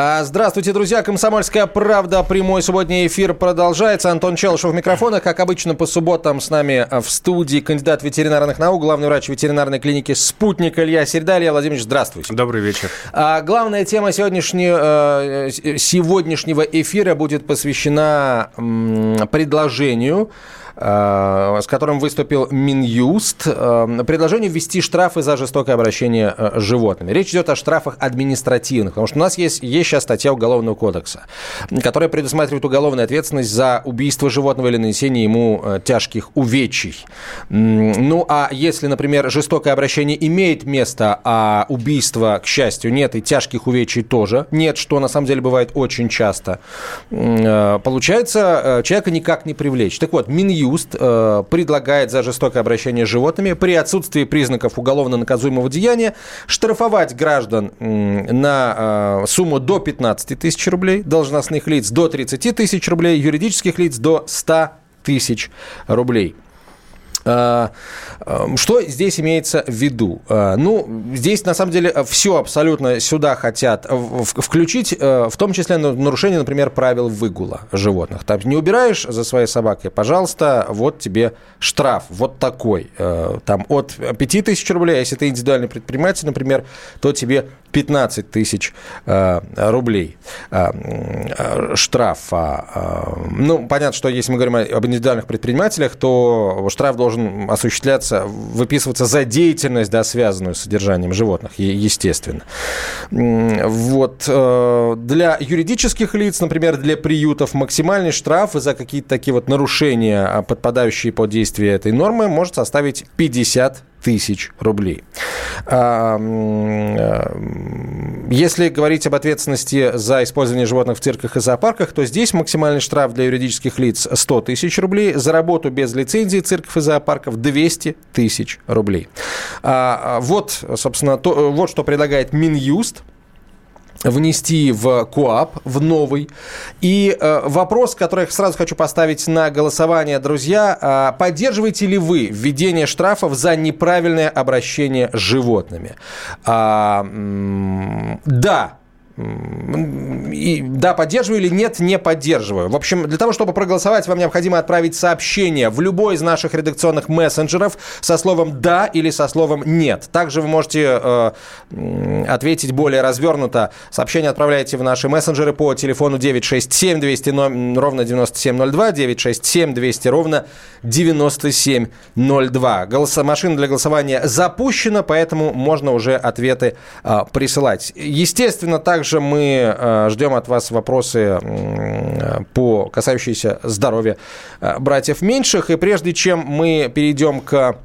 А, Здравствуйте, друзья. Комсомольская правда. Прямой субботний эфир продолжается. Антон Челышев в микрофона. Как обычно, по субботам с нами а, в студии кандидат ветеринарных наук, главный врач ветеринарной клиники «Спутник» Илья Середа. Илья Владимирович, здравствуйте. Добрый вечер. А, Главная тема сегодняшнего, э, сегодняшнего эфира будет посвящена предложению э, с которым выступил Минюст, э, предложение ввести штрафы за жестокое обращение э, с животными. Речь идет о штрафах административных, потому что у нас есть, есть сейчас статья Уголовного кодекса, которая предусматривает уголовную ответственность за убийство животного или нанесение ему э, тяжких увечий. Ну, а если, например, жестокое обращение имеет место, а убийства, к счастью, нет, и тяжких увечий тоже нет, что на самом деле бывает очень часто, э, получается, э, человека никак не привлечь. Так вот, Минюст э, предлагает за жестокое обращение с животными при отсутствии признаков уголовно наказуемого деяния штрафовать граждан на э, сумму до 15 тысяч рублей, должностных лиц до 30 тысяч рублей, юридических лиц до 100 тысяч рублей. А, эм, Что здесь имеется в виду? А, Ну, здесь на самом деле все абсолютно сюда хотят включить, в том числе на- нарушение, например, правил выгула животных. Там не убираешь за своей собакой, пожалуйста, вот тебе штраф, вот такой. Там от 5 тысяч рублей, а если ты индивидуальный предприниматель, например, то тебе 15 тысяч э, рублей э, э, штрафа. Ну, понятно, что если мы говорим об индивидуальных предпринимателях, то штраф должен осуществляться, выписываться за деятельность, да, связанную с содержанием животных, естественно. Вот. Для юридических лиц, например, для приютов, максимальный штраф за какие-то такие вот нарушения, а, подпадающие под действие этой нормы, может составить 50 тысяч рублей. А, э, Если говорить об ответственности за использование животных в цирках и зоопарках, то здесь максимальный штраф для юридических лиц 100 тысяч рублей, за работу без лицензии цирков и зоопарков 200 тысяч рублей. А, Вот, собственно, то, вот что предлагает Минюст внести в КОАП, в новый. И э, вопрос, который я сразу хочу поставить на голосование, друзья, а поддерживаете ли вы введение штрафов за неправильное обращение с животными? А, м, да. И, да, поддерживаю или нет, не поддерживаю. В общем, для того, чтобы проголосовать, вам необходимо отправить сообщение в любой из наших редакционных мессенджеров со словом «да» или со словом «нет». Также вы можете э, ответить более развернуто. Сообщение отправляете в наши мессенджеры по телефону 967 200 но- ровно 9702, 967 200 ровно 9702. Голоса, машина для голосования запущена, поэтому можно уже ответы а, присылать. Естественно, также мы а, ждем от вас вопросы по касающиеся здоровья а, братьев меньших. И прежде чем мы перейдем к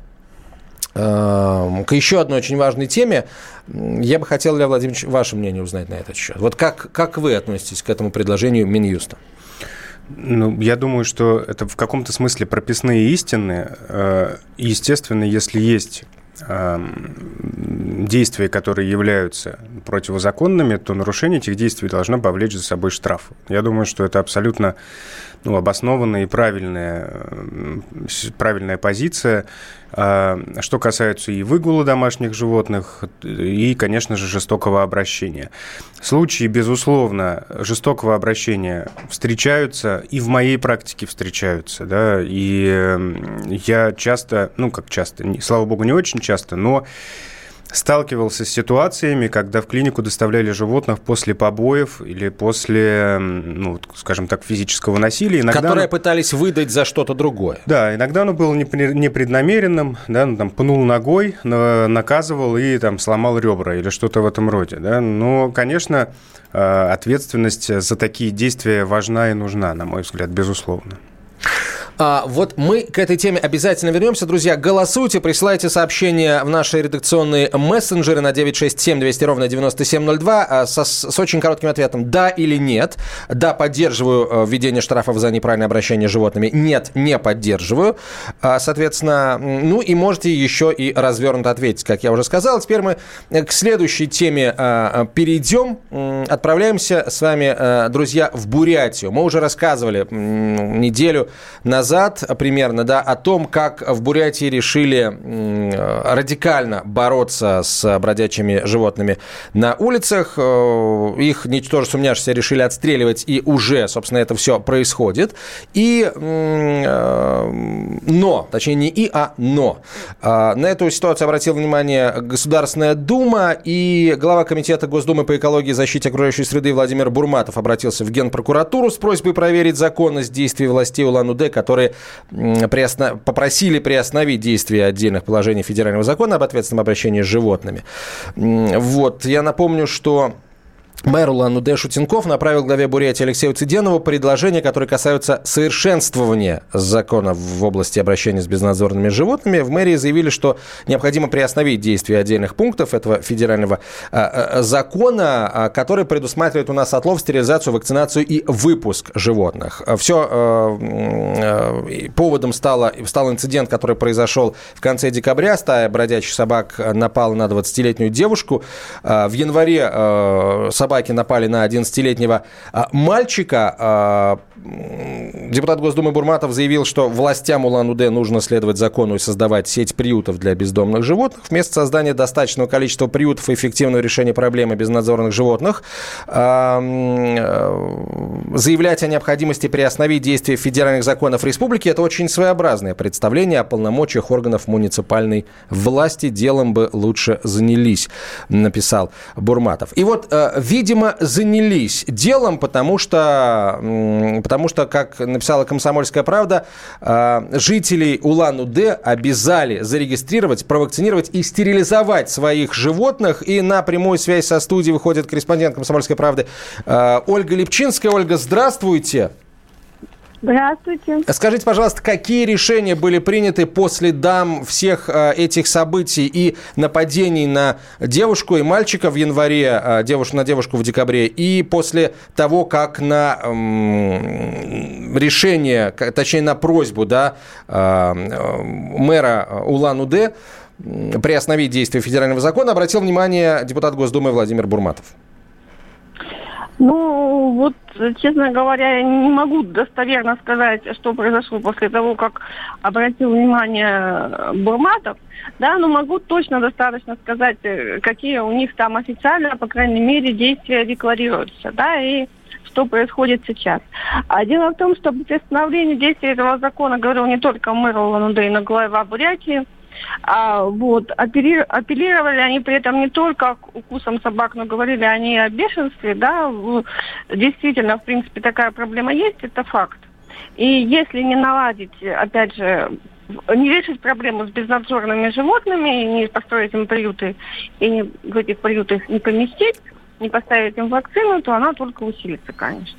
э, к еще одной очень важной теме. Я бы хотел, Илья Владимирович, ваше мнение узнать на этот счет. Вот как, как вы относитесь к этому предложению Минюста? Ну, я думаю, что это в каком-то смысле прописные истины. Э, Естественно, если есть эм, действия, которые являются противозаконными, то нарушение этих действий должно повлечь за собой штраф. Я думаю, что это абсолютно ну, обоснованная и правильная, правильная позиция. А, Что касается и выгула домашних животных, и, конечно же, жестокого обращения. Случаи, безусловно, жестокого обращения встречаются, и в моей практике встречаются, да, и я часто, ну, как часто, слава богу, не очень часто, но сталкивался с ситуациями, когда в клинику доставляли животных после побоев или после, ну, скажем так, физического насилия. Иногда Которые оно- пытались выдать за что-то другое. да, иногда оно было непре- непреднамеренным, да, ну, там, пнул ногой, на- наказывал и там сломал ребра или что-то в этом роде, да. Но, конечно, э, ответственность за такие действия важна и нужна, на мой взгляд, безусловно. А, вот мы к этой теме обязательно вернемся. Друзья, голосуйте, присылайте сообщения в наши редакционные мессенджеры на 967 200 ровно 9702 а, со, с очень коротким ответом «да» или «нет». «Да, поддерживаю э, введение штрафов за неправильное обращение с животными». «Нет, не поддерживаю». А, соответственно, ну и можете еще и развернуто ответить, как я уже сказал. Теперь мы к следующей теме а, перейдем. Отправляемся с вами, друзья, в Бурятию. Мы уже рассказывали неделю назад назад примерно, да, о том, как в Бурятии решили радикально бороться с бродячими животными на улицах. Э, их, ничтоже сумняшися, решили отстреливать, и уже, собственно, это все происходит. И, э, но, точнее, не и, а но. А, на эту ситуацию обратил внимание Государственная Дума, и глава Комитета Госдумы по экологии и защите окружающей среды Владимир Бурматов обратился в Генпрокуратуру с просьбой проверить законность действий властей Улан-Удэ, которые которые приосно... попросили приостановить действие отдельных положений федерального закона об ответственном обращении с животными. Вот, я напомню, что Мэр Улан-Удэ Шутенков направил главе Бурятии Алексею Циденову предложения, которые касаются совершенствования закона в области обращения с безнадзорными животными. В мэрии заявили, что необходимо приостановить действие отдельных пунктов этого федерального а, а, закона, а, который предусматривает у нас отлов, стерилизацию, вакцинацию и выпуск животных. Все поводом стало, стал инцидент, который произошел в конце декабря. Стая бродячих собак напала на 20-летнюю девушку. В январе собак собаки напали на 11-летнего а, мальчика. А, депутат Госдумы Бурматов заявил, что властям Улан-Удэ нужно следовать закону и создавать сеть приютов для бездомных животных. Вместо создания достаточного количества приютов и эффективного решения проблемы безнадзорных животных а, заявлять о необходимости приостановить действие федеральных законов республики – это очень своеобразное представление о полномочиях органов муниципальной власти. Делом бы лучше занялись, написал Бурматов. И вот, видимо, видимо, занялись делом, потому что, потому что как написала «Комсомольская правда», а, жителей Улан-Удэ обязали зарегистрировать, провакцинировать и стерилизовать своих животных. И на прямую связь со студией выходит корреспондент «Комсомольской правды» а, Ольга Липчинская. Ольга, здравствуйте. Здравствуйте. Скажите, пожалуйста, какие решения были приняты после дам всех э, этих событий и нападений на девушку и мальчика в январе, э, девушку, на девушку в декабре, и после того, как на решение, точнее на просьбу да, э, мэра Улан-Удэ приостановить действие федерального закона обратил внимание депутат Госдумы Владимир Бурматов? Ну, вот, честно говоря, я не могу достоверно сказать, что произошло после того, как обратил внимание Бурматов, да, но могу точно достаточно сказать, э, какие у них там официально, по крайней мере, действия декларируются, да, и что происходит сейчас. А дело в том, что при остановлении действия этого закона говорил не только мэр Улан-Удэ, но и глава Бурятии, а, вот, апелли, апеллировали они при этом не только к укусам собак, но говорили они о бешенстве, да, действительно, в принципе, такая проблема есть, это факт. И если не наладить, опять же, не решить проблему с безнадзорными животными, не построить им приюты и в этих приютах не поместить, не поставить им вакцину, то она только усилится, конечно.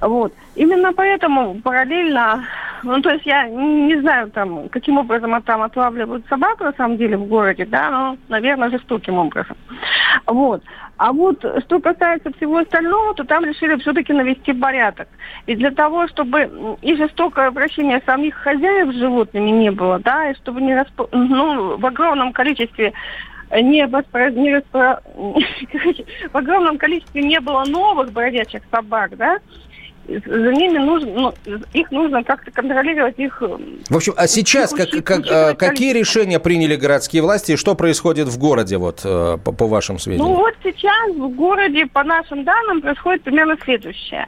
Вот. Именно поэтому параллельно, ну, то есть я не знаю, там, каким образом там отлавливают собак, на самом деле, в городе, да, но, наверное, жестоким образом. Вот. А вот что касается всего остального, то там решили все-таки навести порядок. И для того, чтобы и жестокое обращение самих хозяев с животными не было, да, и чтобы не расп... ну, в огромном количестве не, воспро... не распро... в огромном количестве не было новых бродячих собак, да, за ними нужно, ну, их нужно как-то контролировать их. Э, в общем, а сейчас как, учить, как, а, какие решения приняли городские власти и что происходит в городе, вот э, по, по вашим сведениям? Ну вот сейчас в городе, по нашим данным, происходит примерно следующее.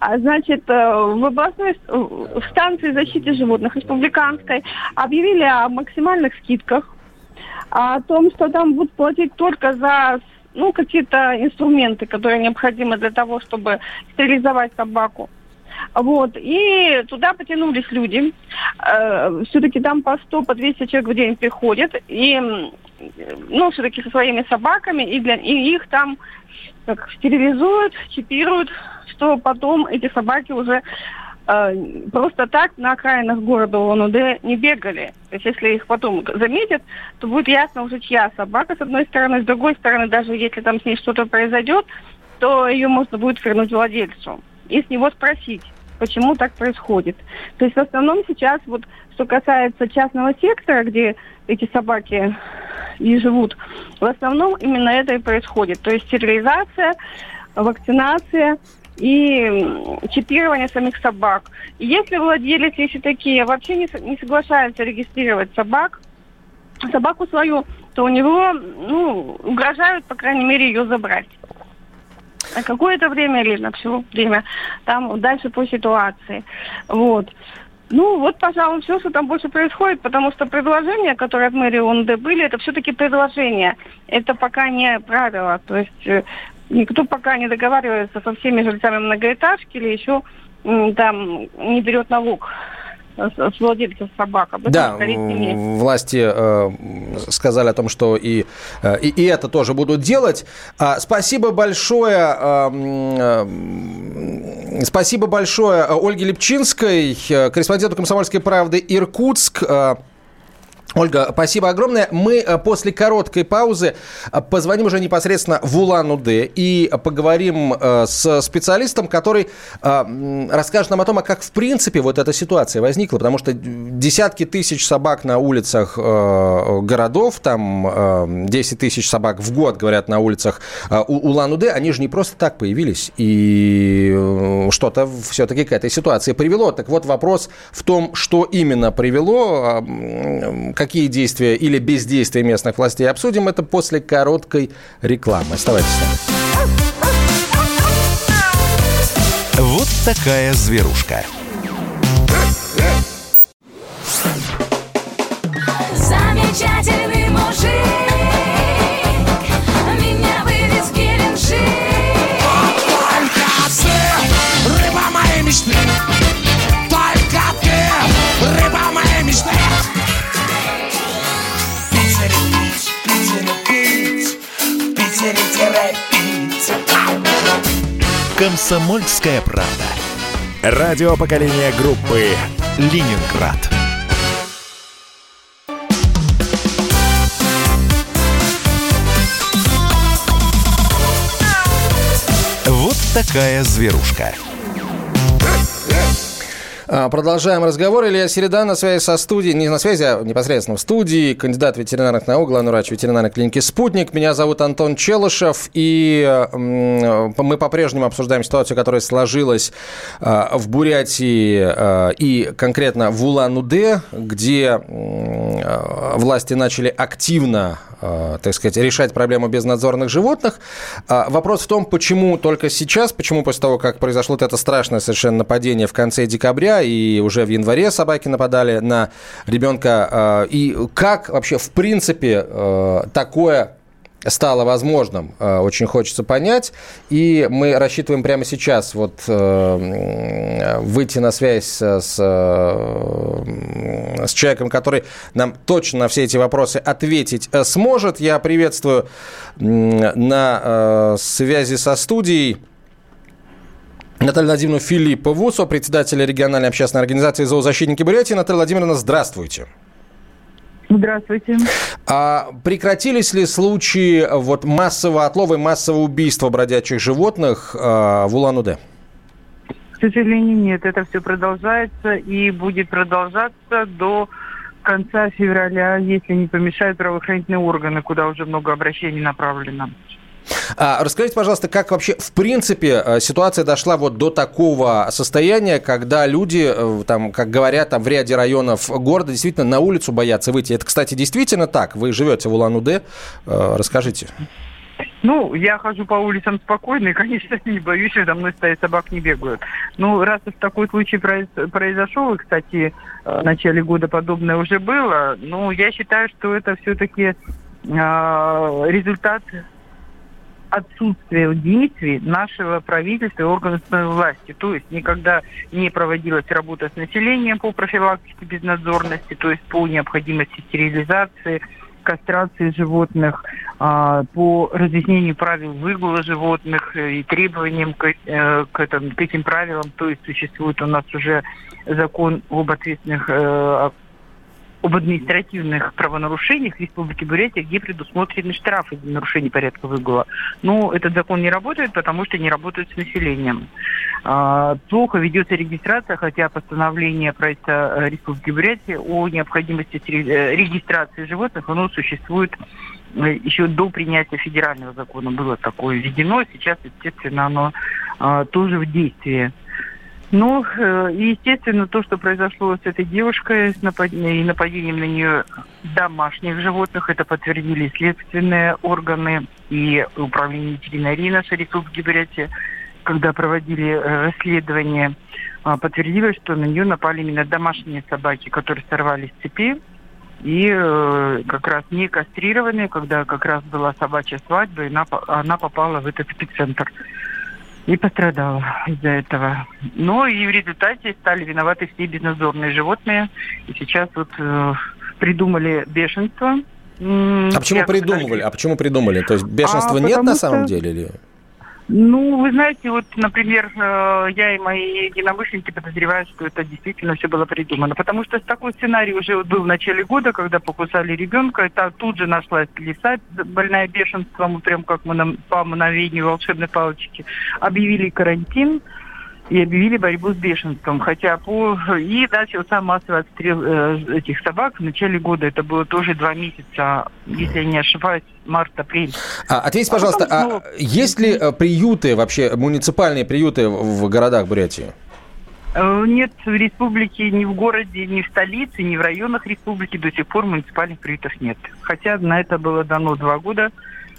А, значит, э, в областной в станции защиты животных республиканской объявили о максимальных скидках, о том, что там будут платить только за ну, какие-то инструменты, которые необходимы для того, чтобы стерилизовать собаку. Вот, и туда потянулись люди. Э, все-таки там по 100, по 200 человек в день приходят. И, ну, все-таки со своими собаками. И, для, и их там как, стерилизуют, чипируют, что потом эти собаки уже просто так на окраинах города ОНУД не бегали. То есть если их потом заметят, то будет ясно уже чья собака с одной стороны, с другой стороны, даже если там с ней что-то произойдет, то ее можно будет вернуть владельцу и с него спросить почему так происходит. То есть в основном сейчас, вот что касается частного сектора, где эти собаки и живут, в основном именно это и происходит. То есть стерилизация, вакцинация и чипирование самих собак. Если владелец, если такие вообще не, не соглашаются регистрировать собак, собаку свою, то у него ну, угрожают, по крайней мере, ее забрать на какое-то время или на все время, там дальше по ситуации. Вот. Ну, вот, пожалуй, все, что там больше происходит, потому что предложения, которые от мэрии ОНД были, это все-таки предложения. Это пока не правило. То есть э, никто пока не договаривается со всеми жильцами многоэтажки или еще там не берет налог с владельцев собак. Об этом да, власти э, сказали о том, что и, э, и, и это тоже будут делать. А, спасибо большое. Э, э, спасибо большое Ольге Лепчинской, э, корреспонденту «Комсомольской правды» Иркутск. Э, Ольга, спасибо огромное. Мы э, после короткой паузы э, позвоним уже непосредственно в Улан-Удэ и поговорим э, с специалистом, который расскажет нам о том, а как в принципе вот эта ситуация возникла, потому что десятки тысяч собак на улицах городов, там 10 тысяч собак в год, говорят, на улицах Улан-Удэ, они же не просто так появились, и что-то все-таки к этой ситуации привело. Так вот, вопрос в том, что именно привело, какие действия или бездействия местных властей обсудим это после короткой рекламы. Оставайтесь с нами. Вот такая зверушка. Замечательный Комсомольская правда. Радио поколения группы Ленинград. Вот такая зверушка. А, Продолжаем разговор. Илья Середа на связи со студией, не на связи, а непосредственно в студии, кандидат ветеринарных наук, главный врач ветеринарной клиники «Спутник». Меня зовут Антон Челышев, и м, мы по-прежнему обсуждаем ситуацию, которая сложилась а, в Бурятии а, и конкретно в Улан-Удэ, где а, власти начали активно так сказать, решать проблему безнадзорных животных. А, Вопрос в том, почему только сейчас, почему после того, как произошло это страшное совершенно нападение в конце декабря, и уже в январе собаки нападали на ребенка, а, и как вообще в принципе а, такое стало возможным, э, очень хочется понять. И мы рассчитываем прямо сейчас вот э, выйти на связь с, э, с человеком, который нам точно на все эти вопросы ответить сможет. Я приветствую на связи со студией Наталью Владимировну Филиппову, председателя региональной общественной организации «Зоозащитники Бурятии». Наталья Владимировна, здравствуйте. Здравствуйте. А прекратились ли случаи вот, массового отлова и массового убийства бродячих животных э, в Улан-Удэ? К сожалению, нет. Это все продолжается и будет продолжаться до конца февраля, если не помешают правоохранительные органы, куда уже много обращений направлено. А, расскажите, пожалуйста, как вообще в принципе э, ситуация дошла вот до такого состояния, когда люди, э, там, как говорят, там в ряде районов города действительно на улицу боятся выйти. Это, кстати, действительно так. Вы живете в Улан-Удэ. Э, расскажите. Ну, я хожу по улицам спокойно, и, конечно, не боюсь, за мной стоят собак не бегают. Ну, раз уж такой случай произошел, и, кстати, в начале года подобное уже было, ну, я считаю, что это все-таки результат отсутствие действий нашего правительства и органов власти. То есть никогда не проводилась работа с населением по профилактике безнадзорности, то есть по необходимости стерилизации кастрации животных, а, по разъяснению правил выгула животных э, и требованиям к, э, к, этому, к этим правилам. То есть существует у нас уже закон об ответственных э, об административных правонарушениях в Республике Бурятия, где предусмотрены штрафы за нарушение порядка выгула. Но этот закон не работает, потому что не работает с населением. А, Плохо ведется регистрация, хотя постановление правительства э, Республики Бурятия о необходимости э, регистрации животных, оно существует э, еще до принятия федерального закона было такое введено, сейчас, естественно, оно а, тоже в действии. Ну, э, и, естественно, то, что произошло с этой девушкой, с нападением, и нападением на нее домашних животных, это подтвердили следственные органы и управление ветеринарии нашей Республики Бурятия, когда проводили э, расследование, а, подтвердилось, что на нее напали именно домашние собаки, которые сорвались с цепи, и э, как раз не кастрированные, когда как раз была собачья свадьба, и она, она попала в этот эпицентр и пострадала из-за этого. Но и в результате стали виноваты все безнадзорные животные. И сейчас вот э, придумали бешенство. А почему придумывали? А почему придумали? То есть бешенства а, нет на самом деле? Или? Ну, вы знаете, вот, например, э, я и мои единомышленники подозревают, что это действительно все было придумано. Потому что такой сценарий уже был в начале года, когда покусали ребенка, это тут же нашлась лиса, больная бешенством, прям как мы по мановению волшебной палочки. Объявили карантин, и объявили борьбу с бешенством. Хотя по... И начался массовый отстрел э, этих собак в начале года. Это было тоже два месяца, если я не ошибаюсь, март-апрель. А, ответьте, а пожалуйста, а, снова... а есть ли э, приюты, вообще муниципальные приюты в городах Бурятии? Э, нет, в республике, ни в городе, ни в столице, ни в районах республики до сих пор муниципальных приютов нет. Хотя на это было дано два года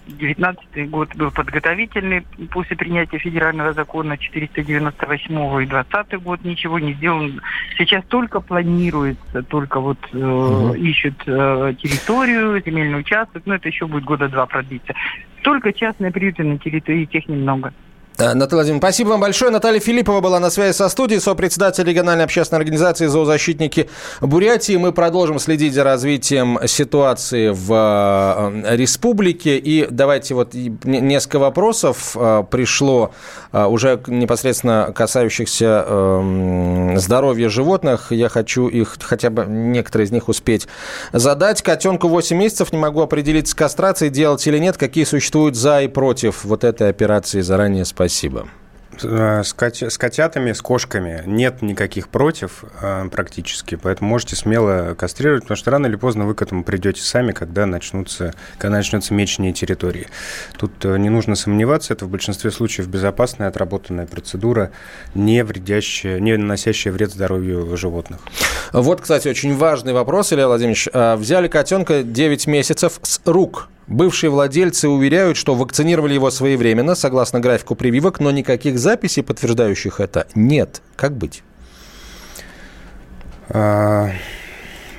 19 год был подготовительный после принятия федерального закона 498 и 20 год ничего не сделано. Сейчас только планируется, только вот э, угу. ищут э, территорию, земельный участок, но это еще будет года два продлиться. Только частные приюты на территории, тех немного. Наталья Владимировна, спасибо вам большое. Наталья Филиппова была на связи со студией, сопредседатель региональной общественной организации «Зоозащитники Бурятии». Мы продолжим следить за развитием ситуации в э, республике. И давайте вот несколько вопросов э, пришло э, уже непосредственно касающихся эм, здоровья животных. Я хочу их, хотя бы некоторые из них успеть задать. Котенку 8 месяцев, не могу определить с кастрацией, делать или нет. Какие существуют за и против вот этой операции? Заранее спасибо. Спасибо. Э, с, котя- с котятами, с кошками нет никаких против э, практически, поэтому можете смело кастрировать, потому что рано или поздно вы к этому придете сами, когда начнутся, когда начнется мечение территории. Тут э, не нужно сомневаться, это в большинстве случаев безопасная, отработанная процедура, не вредящая, не наносящая вред здоровью животных. Вот, кстати, очень важный вопрос, Илья Владимирович. А, взяли котенка 9 месяцев с рук Бывшие владельцы уверяют, что вакцинировали его своевременно, согласно графику прививок, но никаких записей, подтверждающих это, нет. Как быть?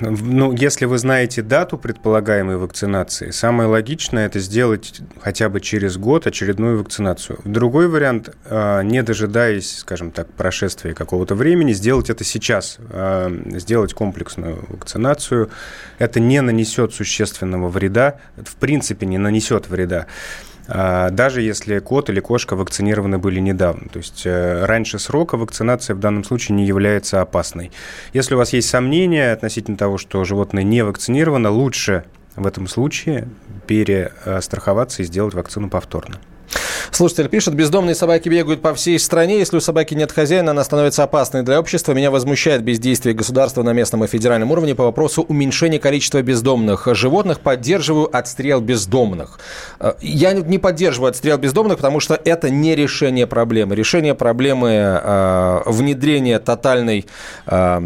Ну, если вы знаете дату предполагаемой вакцинации, самое логичное это сделать хотя бы через год очередную вакцинацию. Другой вариант, а, не дожидаясь, скажем так, прошествия какого-то времени, сделать это сейчас, а, сделать комплексную вакцинацию. Это не нанесет существенного вреда, в принципе не нанесет вреда. А, даже если кот или кошка вакцинированы были недавно. То есть э, раньше срока вакцинация в данном случае не является опасной. Если у вас есть сомнения относительно того, что животное не вакцинировано, лучше в этом случае перестраховаться и сделать вакцину повторно. Слушатель пишет, бездомные собаки бегают по всей стране. Если у собаки нет хозяина, она становится опасной для общества. Меня возмущает бездействие государства на местном и федеральном уровне по вопросу уменьшения количества бездомных животных. Поддерживаю отстрел бездомных. Э, я не поддерживаю отстрел бездомных, потому что это не решение проблемы. Решение проблемы э, внедрения тотальной э,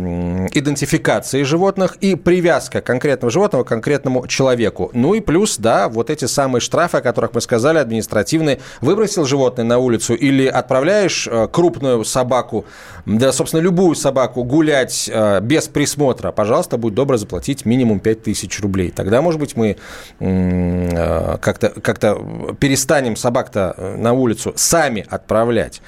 идентификации животных и привязка конкретного животного к конкретному человеку. Ну и плюс, да, вот эти самые штрафы, о которых мы сказали, административные, в выбросил животное на улицу или отправляешь э, крупную собаку, да, собственно, любую собаку гулять э, без присмотра, пожалуйста, будь добр заплатить минимум 5000 рублей. Тогда, может быть, мы э, как-то как перестанем собак-то на улицу сами отправлять.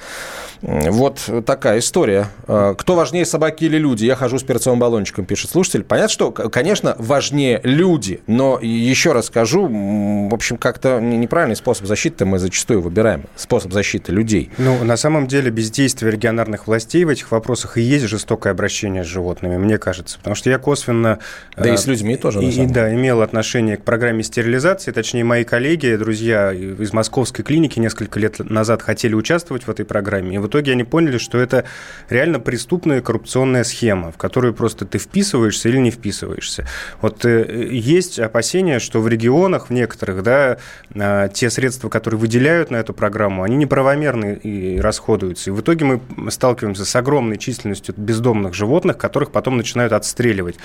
Вот такая история. Кто важнее, собаки или люди? Я хожу с перцовым баллончиком, пишет слушатель. Понятно, что, конечно, важнее люди, но еще раз скажу, в общем, как-то неправильный способ защиты мы зачастую выбираем. Способ защиты людей. Ну, на самом деле, бездействие регионарных властей в этих вопросах и есть жестокое обращение с животными, мне кажется. Потому что я косвенно... Да и с людьми тоже, и, и, Да, имел отношение к программе стерилизации. Точнее, мои коллеги, друзья из московской клиники несколько лет назад хотели участвовать в этой программе. И вот итоге они поняли, что это реально преступная коррупционная схема, в которую просто ты вписываешься или не вписываешься. Вот э, есть опасения, что в регионах, в некоторых, да, э, те средства, которые выделяют на эту программу, они неправомерны и расходуются. И в итоге мы сталкиваемся с огромной численностью бездомных животных, которых потом начинают отстреливать.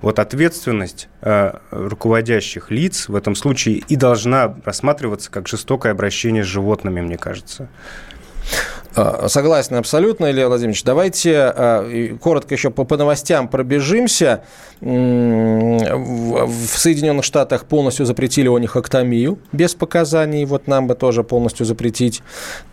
Вот ответственность э, руководящих лиц в этом случае и должна рассматриваться как жестокое обращение с животными, мне кажется. А, согласен абсолютно, Илья Владимирович. Давайте а, коротко еще по, по новостям пробежимся. В Соединенных Штатах полностью запретили онихоктомию без показаний. Вот нам бы тоже полностью запретить.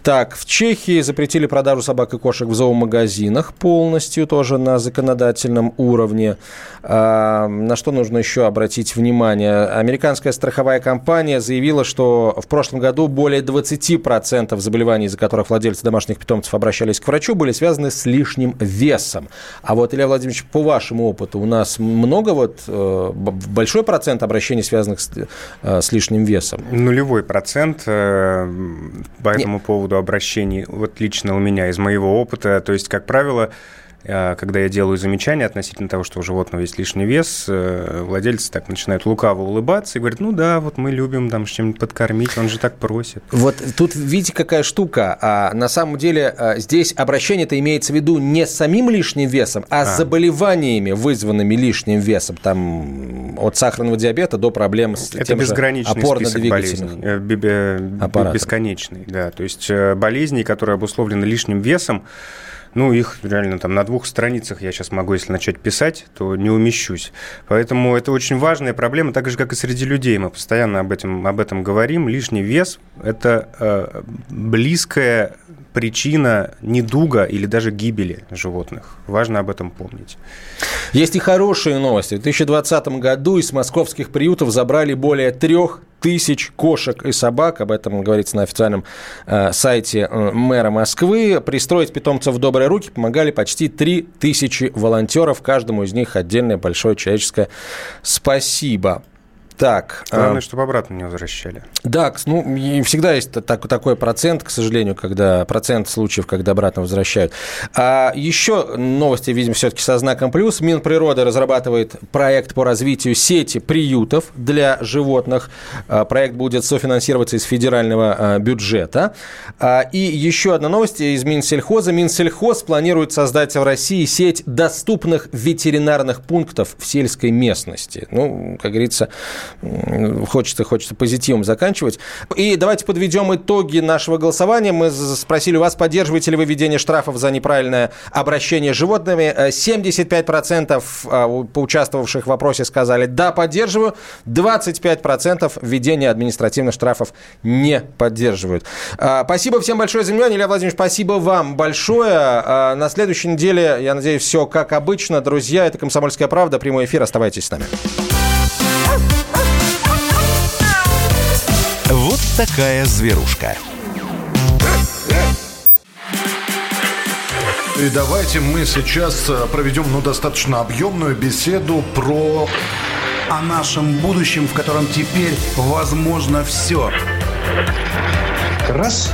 Так, в Чехии запретили продажу собак и кошек в зоомагазинах полностью, тоже на законодательном уровне. А, на что нужно еще обратить внимание? Американская страховая компания заявила, что в прошлом году более 20% заболеваний, из-за которых владельцы домашних питомцев обращались к врачу, были связаны с лишним весом. А вот, Илья Владимирович, по вашему опыту, у нас много вот, э, большой процент обращений, связанных с, э, с лишним весом? Нулевой процент э, по этому Нет. поводу обращений, вот лично у меня, из моего опыта, то есть, как правило, когда я делаю замечания относительно того, что у животного есть лишний вес, э, владельцы так начинают лукаво улыбаться и говорят, ну да, вот мы любим там чем-нибудь подкормить, он же так просит. Вот тут видите, какая штука. А, на самом деле а, здесь обращение-то имеется в виду не с самим лишним весом, а, а. с заболеваниями, вызванными лишним весом, там от сахарного диабета до проблем с Это тем безграничный список болезней, э, бесконечный, да, то есть э, болезни, которые обусловлены лишним весом, ну, их реально там на двух страницах я сейчас могу, если начать писать, то не умещусь. Поэтому это очень важная проблема, так же, как и среди людей. Мы постоянно об этом, об этом говорим. Лишний вес – это э, близкая причина недуга или даже гибели животных. Важно об этом помнить. Есть и хорошие новости. В 2020 году из московских приютов забрали более трех тысяч кошек и собак. Об этом говорится на официальном э, сайте э, мэра Москвы. Пристроить питомцев в добрые руки помогали почти три тысячи волонтеров. Каждому из них отдельное большое человеческое спасибо. Так. Главное, а... чтобы обратно не возвращали. Да, ну, всегда есть так, такой процент, к сожалению, когда процент случаев, когда обратно возвращают. А еще новости, видим, все-таки со знаком плюс. Минприроды разрабатывает проект по развитию сети приютов для животных. А, проект будет софинансироваться из федерального а, бюджета. А, и еще одна новость из Минсельхоза. Минсельхоз планирует создать в России сеть доступных ветеринарных пунктов в сельской местности. Ну, как говорится, хочется, хочется позитивом заканчивать. И давайте подведем итоги нашего голосования. Мы спросили у вас, поддерживаете ли вы введение штрафов за неправильное обращение с животными. 75% а, поучаствовавших в вопросе сказали «да, поддерживаю». 25% введение административных штрафов не поддерживают. А, спасибо всем большое за внимание. Илья Владимирович, спасибо вам большое. А, на следующей неделе, я надеюсь, все как обычно. Друзья, это «Комсомольская правда». Прямой эфир. Оставайтесь с нами. Такая зверушка. И давайте мы сейчас э, проведем ну, достаточно объемную беседу про... О нашем будущем, в котором теперь возможно все. Раз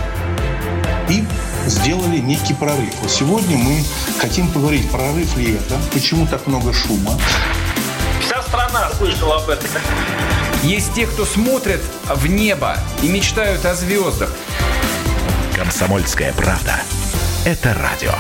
и сделали некий прорыв. Вот сегодня мы хотим поговорить, прорыв ли это, почему так много шума. Вся страна слышала об этом. Есть те, кто смотрят в небо и мечтают о звездах. Комсомольская правда. Это радио.